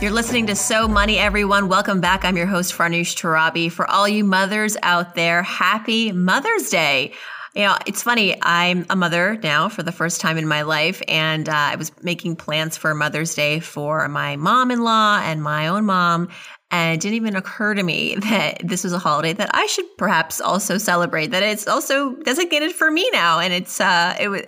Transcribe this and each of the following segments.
You're listening to So Money, everyone. Welcome back. I'm your host, Farnoosh Torabi. For all you mothers out there, happy Mother's Day. You know, it's funny. I'm a mother now for the first time in my life, and uh, I was making plans for Mother's Day for my mom in law and my own mom. And it didn't even occur to me that this was a holiday that I should perhaps also celebrate, that it's also designated for me now. And it's, uh, it was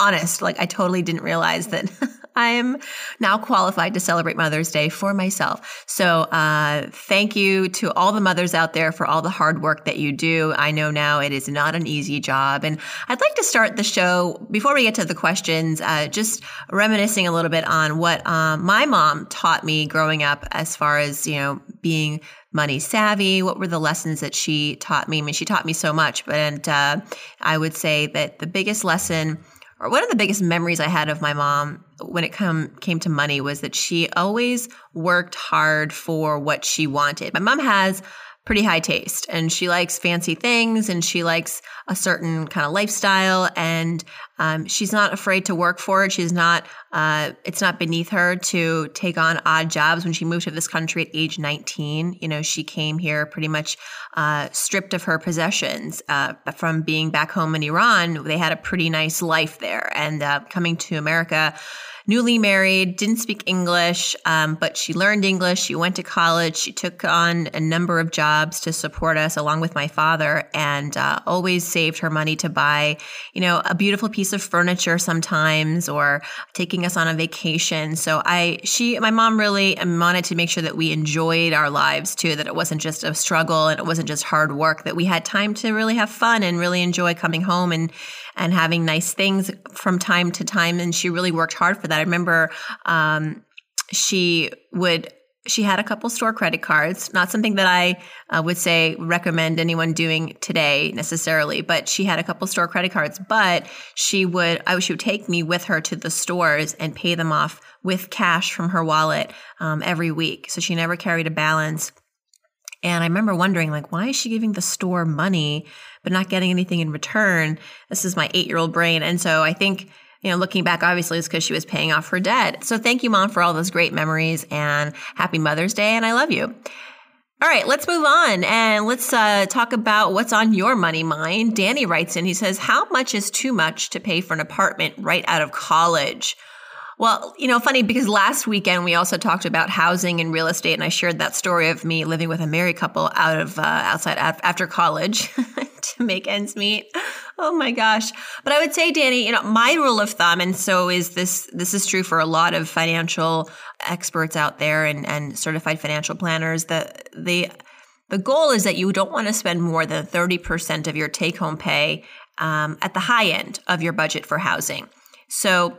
honest, like I totally didn't realize that I am now qualified to celebrate Mother's Day for myself. So, uh, thank you to all the mothers out there for all the hard work that you do. I know now it is not an easy job. And I'd like to start the show before we get to the questions, uh, just reminiscing a little bit on what um, my mom taught me growing up as far as, you know, being money savvy? What were the lessons that she taught me? I mean, she taught me so much, but uh, I would say that the biggest lesson or one of the biggest memories I had of my mom when it come came to money was that she always worked hard for what she wanted. My mom has pretty high taste and she likes fancy things and she likes a certain kind of lifestyle and um, she's not afraid to work for it. She's not uh, it's not beneath her to take on odd jobs. When she moved to this country at age 19 you know she came here pretty much uh, stripped of her possessions uh, from being back home in iran. They had a pretty nice life there and uh, coming to america newly married, didn't speak English, um, but she learned English. She went to college. She took on a number of jobs to support us, along with my father, and uh, always saved her money to buy, you know, a beautiful piece of furniture sometimes, or taking us on a vacation. So I, she, my mom really wanted to make sure that we enjoyed our lives too, that it wasn't just a struggle and it wasn't just hard work, that we had time to really have fun and really enjoy coming home and and having nice things from time to time. And she really worked hard for that. I remember um, she would she had a couple store credit cards not something that i uh, would say recommend anyone doing today necessarily but she had a couple store credit cards but she would i she would take me with her to the stores and pay them off with cash from her wallet um, every week so she never carried a balance and I remember wondering, like, why is she giving the store money but not getting anything in return? This is my eight year old brain. And so I think, you know, looking back, obviously, it's because she was paying off her debt. So thank you, mom, for all those great memories and happy Mother's Day. And I love you. All right, let's move on and let's uh, talk about what's on your money mind. Danny writes in, he says, How much is too much to pay for an apartment right out of college? Well, you know, funny because last weekend we also talked about housing and real estate, and I shared that story of me living with a married couple out of uh, outside after college to make ends meet. Oh my gosh! But I would say, Danny, you know, my rule of thumb, and so is this. This is true for a lot of financial experts out there and and certified financial planners. That the the goal is that you don't want to spend more than thirty percent of your take home pay um, at the high end of your budget for housing. So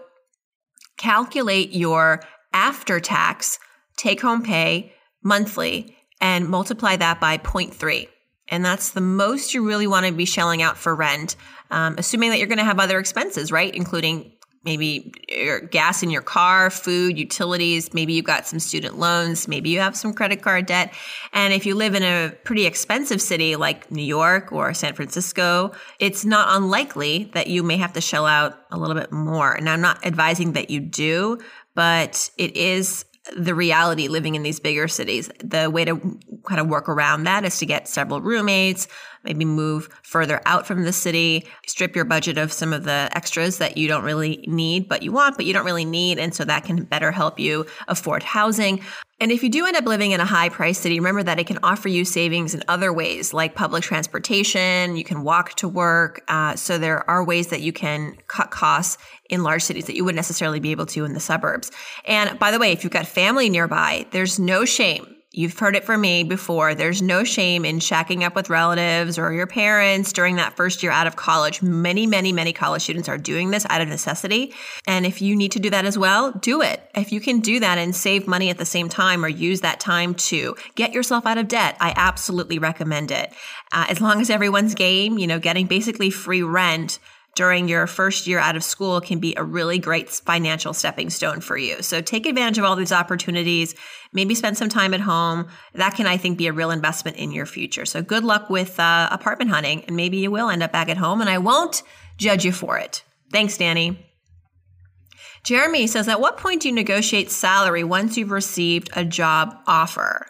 calculate your after tax take home pay monthly and multiply that by 0.3. And that's the most you really want to be shelling out for rent, um, assuming that you're going to have other expenses, right? Including maybe your gas in your car, food, utilities, maybe you've got some student loans, maybe you have some credit card debt. And if you live in a pretty expensive city like New York or San Francisco, it's not unlikely that you may have to shell out a little bit more. And I'm not advising that you do, but it is the reality living in these bigger cities. The way to kind of work around that is to get several roommates, maybe move further out from the city, strip your budget of some of the extras that you don't really need, but you want, but you don't really need. And so that can better help you afford housing. And if you do end up living in a high price city, remember that it can offer you savings in other ways, like public transportation. You can walk to work. Uh, so there are ways that you can cut costs in large cities that you wouldn't necessarily be able to in the suburbs. And by the way, if you've got family nearby, there's no shame You've heard it from me before. There's no shame in shacking up with relatives or your parents during that first year out of college. Many, many, many college students are doing this out of necessity. And if you need to do that as well, do it. If you can do that and save money at the same time or use that time to get yourself out of debt, I absolutely recommend it. Uh, as long as everyone's game, you know, getting basically free rent during your first year out of school can be a really great financial stepping stone for you. So take advantage of all these opportunities. Maybe spend some time at home. That can, I think, be a real investment in your future. So good luck with uh, apartment hunting, and maybe you will end up back at home, and I won't judge you for it. Thanks, Danny. Jeremy says, At what point do you negotiate salary once you've received a job offer?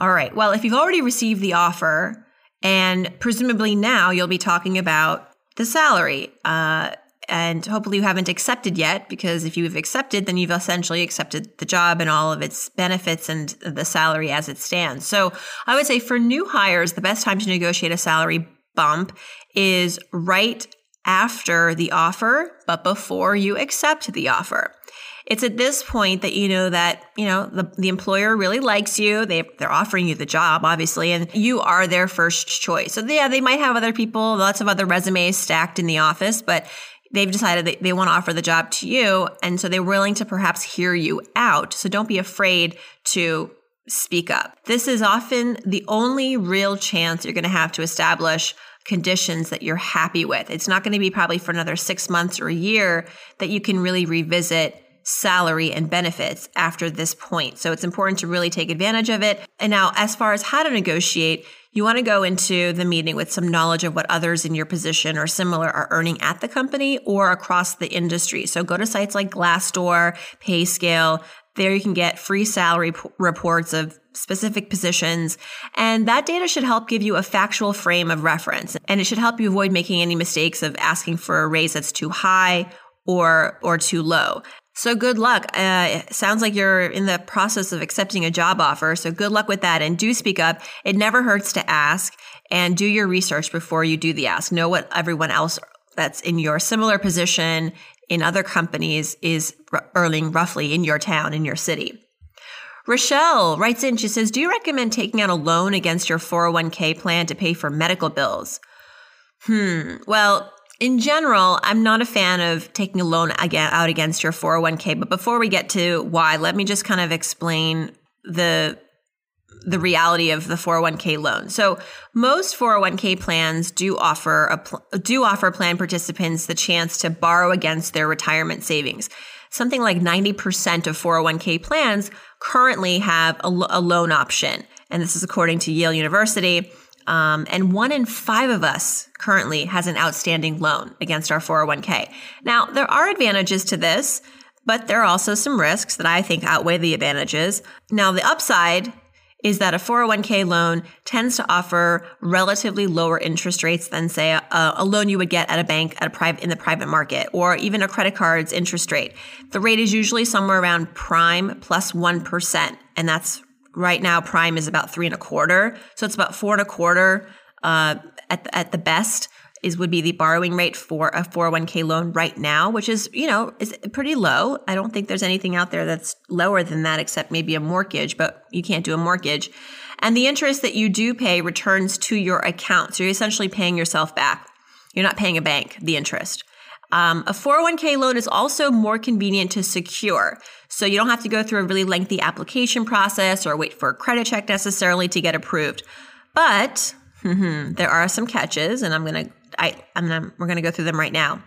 All right. Well, if you've already received the offer, and presumably now you'll be talking about the salary. Uh, and hopefully you haven't accepted yet because if you've accepted then you've essentially accepted the job and all of its benefits and the salary as it stands so i would say for new hires the best time to negotiate a salary bump is right after the offer but before you accept the offer it's at this point that you know that you know the, the employer really likes you. They, they're offering you the job obviously and you are their first choice. So yeah they might have other people lots of other resumes stacked in the office but they've decided that they want to offer the job to you and so they're willing to perhaps hear you out. So don't be afraid to speak up. This is often the only real chance you're going to have to establish conditions that you're happy with. It's not going to be probably for another six months or a year that you can really revisit salary and benefits after this point. So it's important to really take advantage of it. And now, as far as how to negotiate, you want to go into the meeting with some knowledge of what others in your position or similar are earning at the company or across the industry. So go to sites like Glassdoor, PayScale. There you can get free salary p- reports of specific positions. And that data should help give you a factual frame of reference. And it should help you avoid making any mistakes of asking for a raise that's too high or or too low. So good luck. Uh, sounds like you're in the process of accepting a job offer. So good luck with that and do speak up. It never hurts to ask and do your research before you do the ask. Know what everyone else that's in your similar position in other companies is earning roughly in your town, in your city. Rochelle writes in, she says, Do you recommend taking out a loan against your 401k plan to pay for medical bills? Hmm. Well, in general, I'm not a fan of taking a loan out against your 401k. But before we get to why, let me just kind of explain the the reality of the 401k loan. So most 401k plans do offer a pl- do offer plan participants the chance to borrow against their retirement savings. Something like 90% of 401k plans currently have a, a loan option, and this is according to Yale University. Um, and one in five of us currently has an outstanding loan against our 401k. Now, there are advantages to this, but there are also some risks that I think outweigh the advantages. Now, the upside is that a 401k loan tends to offer relatively lower interest rates than say a, a, loan you would get at a bank at a private in the private market or even a credit card's interest rate. The rate is usually somewhere around prime plus 1 and that's right now prime is about three and a quarter. So it's about four and a quarter uh, at, the, at the best is would be the borrowing rate for a 401k loan right now which is you know is pretty low. I don't think there's anything out there that's lower than that except maybe a mortgage but you can't do a mortgage. And the interest that you do pay returns to your account. So you're essentially paying yourself back. You're not paying a bank the interest um, a 401k loan is also more convenient to secure. So you don't have to go through a really lengthy application process or wait for a credit check necessarily to get approved. But mm-hmm, there are some catches, and I'm gonna, I, I'm gonna, we're gonna go through them right now.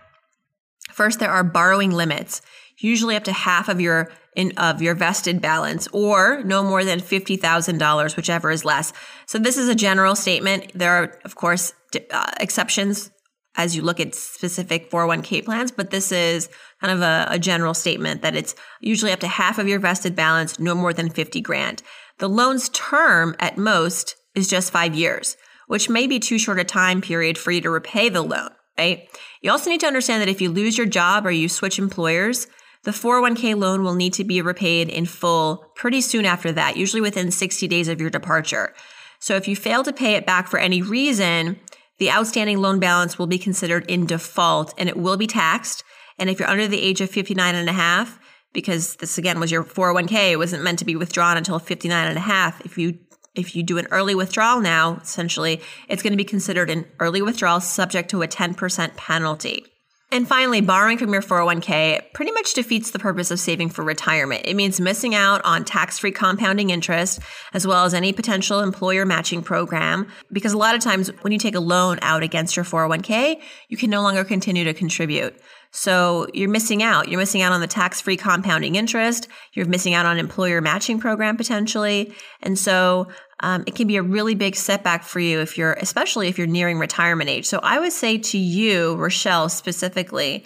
First, there are borrowing limits, usually up to half of your in, of your vested balance, or no more than fifty thousand dollars, whichever is less. So this is a general statement. There are, of course, uh, exceptions as you look at specific 401k plans, but this is kind of a, a, general statement that it's usually up to half of your vested balance, no more than 50 grand. The loan's term at most is just five years, which may be too short a time period for you to repay the loan, right? You also need to understand that if you lose your job or you switch employers, the 401k loan will need to be repaid in full pretty soon after that, usually within 60 days of your departure. So if you fail to pay it back for any reason, the outstanding loan balance will be considered in default and it will be taxed. And if you're under the age of 59 and a half, because this again was your 401k. It wasn't meant to be withdrawn until 59 and a half. If you if you do an early withdrawal now, essentially, it's going to be considered an early withdrawal subject to a 10% penalty. And finally, borrowing from your 401k pretty much defeats the purpose of saving for retirement. It means missing out on tax free compounding interest, as well as any potential employer matching program. Because a lot of times when you take a loan out against your 401k, you can no longer continue to contribute. So you're missing out. You're missing out on the tax free compounding interest. You're missing out on employer matching program potentially. And so um, it can be a really big setback for you if you're, especially if you're nearing retirement age. So I would say to you, Rochelle, specifically,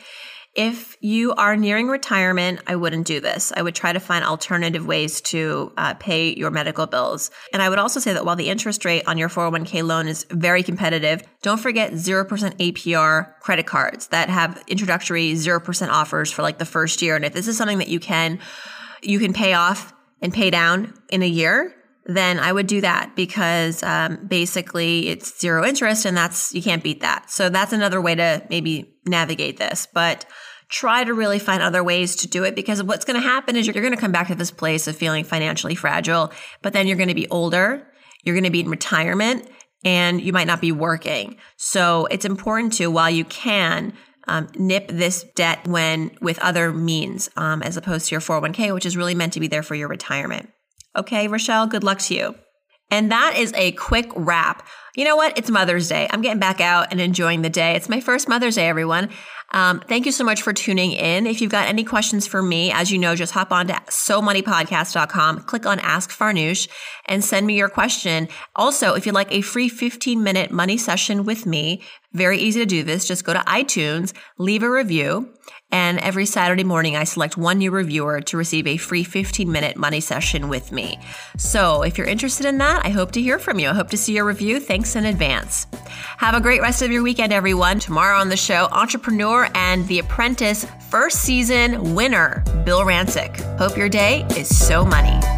if you are nearing retirement, I wouldn't do this. I would try to find alternative ways to uh, pay your medical bills. And I would also say that while the interest rate on your 401k loan is very competitive, don't forget 0% APR credit cards that have introductory 0% offers for like the first year. And if this is something that you can, you can pay off and pay down in a year, then I would do that because um, basically it's zero interest and that's, you can't beat that. So that's another way to maybe navigate this. But try to really find other ways to do it because what's going to happen is you're, going to come back to this place of feeling financially fragile, but then you're going to be older, you're going to be in retirement, and you might not be working. So it's important to, while you can, um, nip this debt when with other means, um, as opposed to your 401k, which is really meant to be there for your retirement. Okay, Rochelle, good luck to you. And that is a quick wrap. You know what? It's Mother's Day. I'm getting back out and enjoying the day. It's my first Mother's Day, everyone. Um, thank you so much for tuning in. If you've got any questions for me, as you know, just hop on to somoneypodcast.com, click on Ask Farnoosh, and send me your question. Also, if you'd like a free 15 minute money session with me, very easy to do this. Just go to iTunes, leave a review, and every Saturday morning, I select one new reviewer to receive a free 15 minute money session with me. So if you're interested in that, I hope to hear from you. I hope to see your review. Thanks in advance. Have a great rest of your weekend, everyone. Tomorrow on the show, entrepreneur and The Apprentice first season winner, Bill Rancic. Hope your day is so money.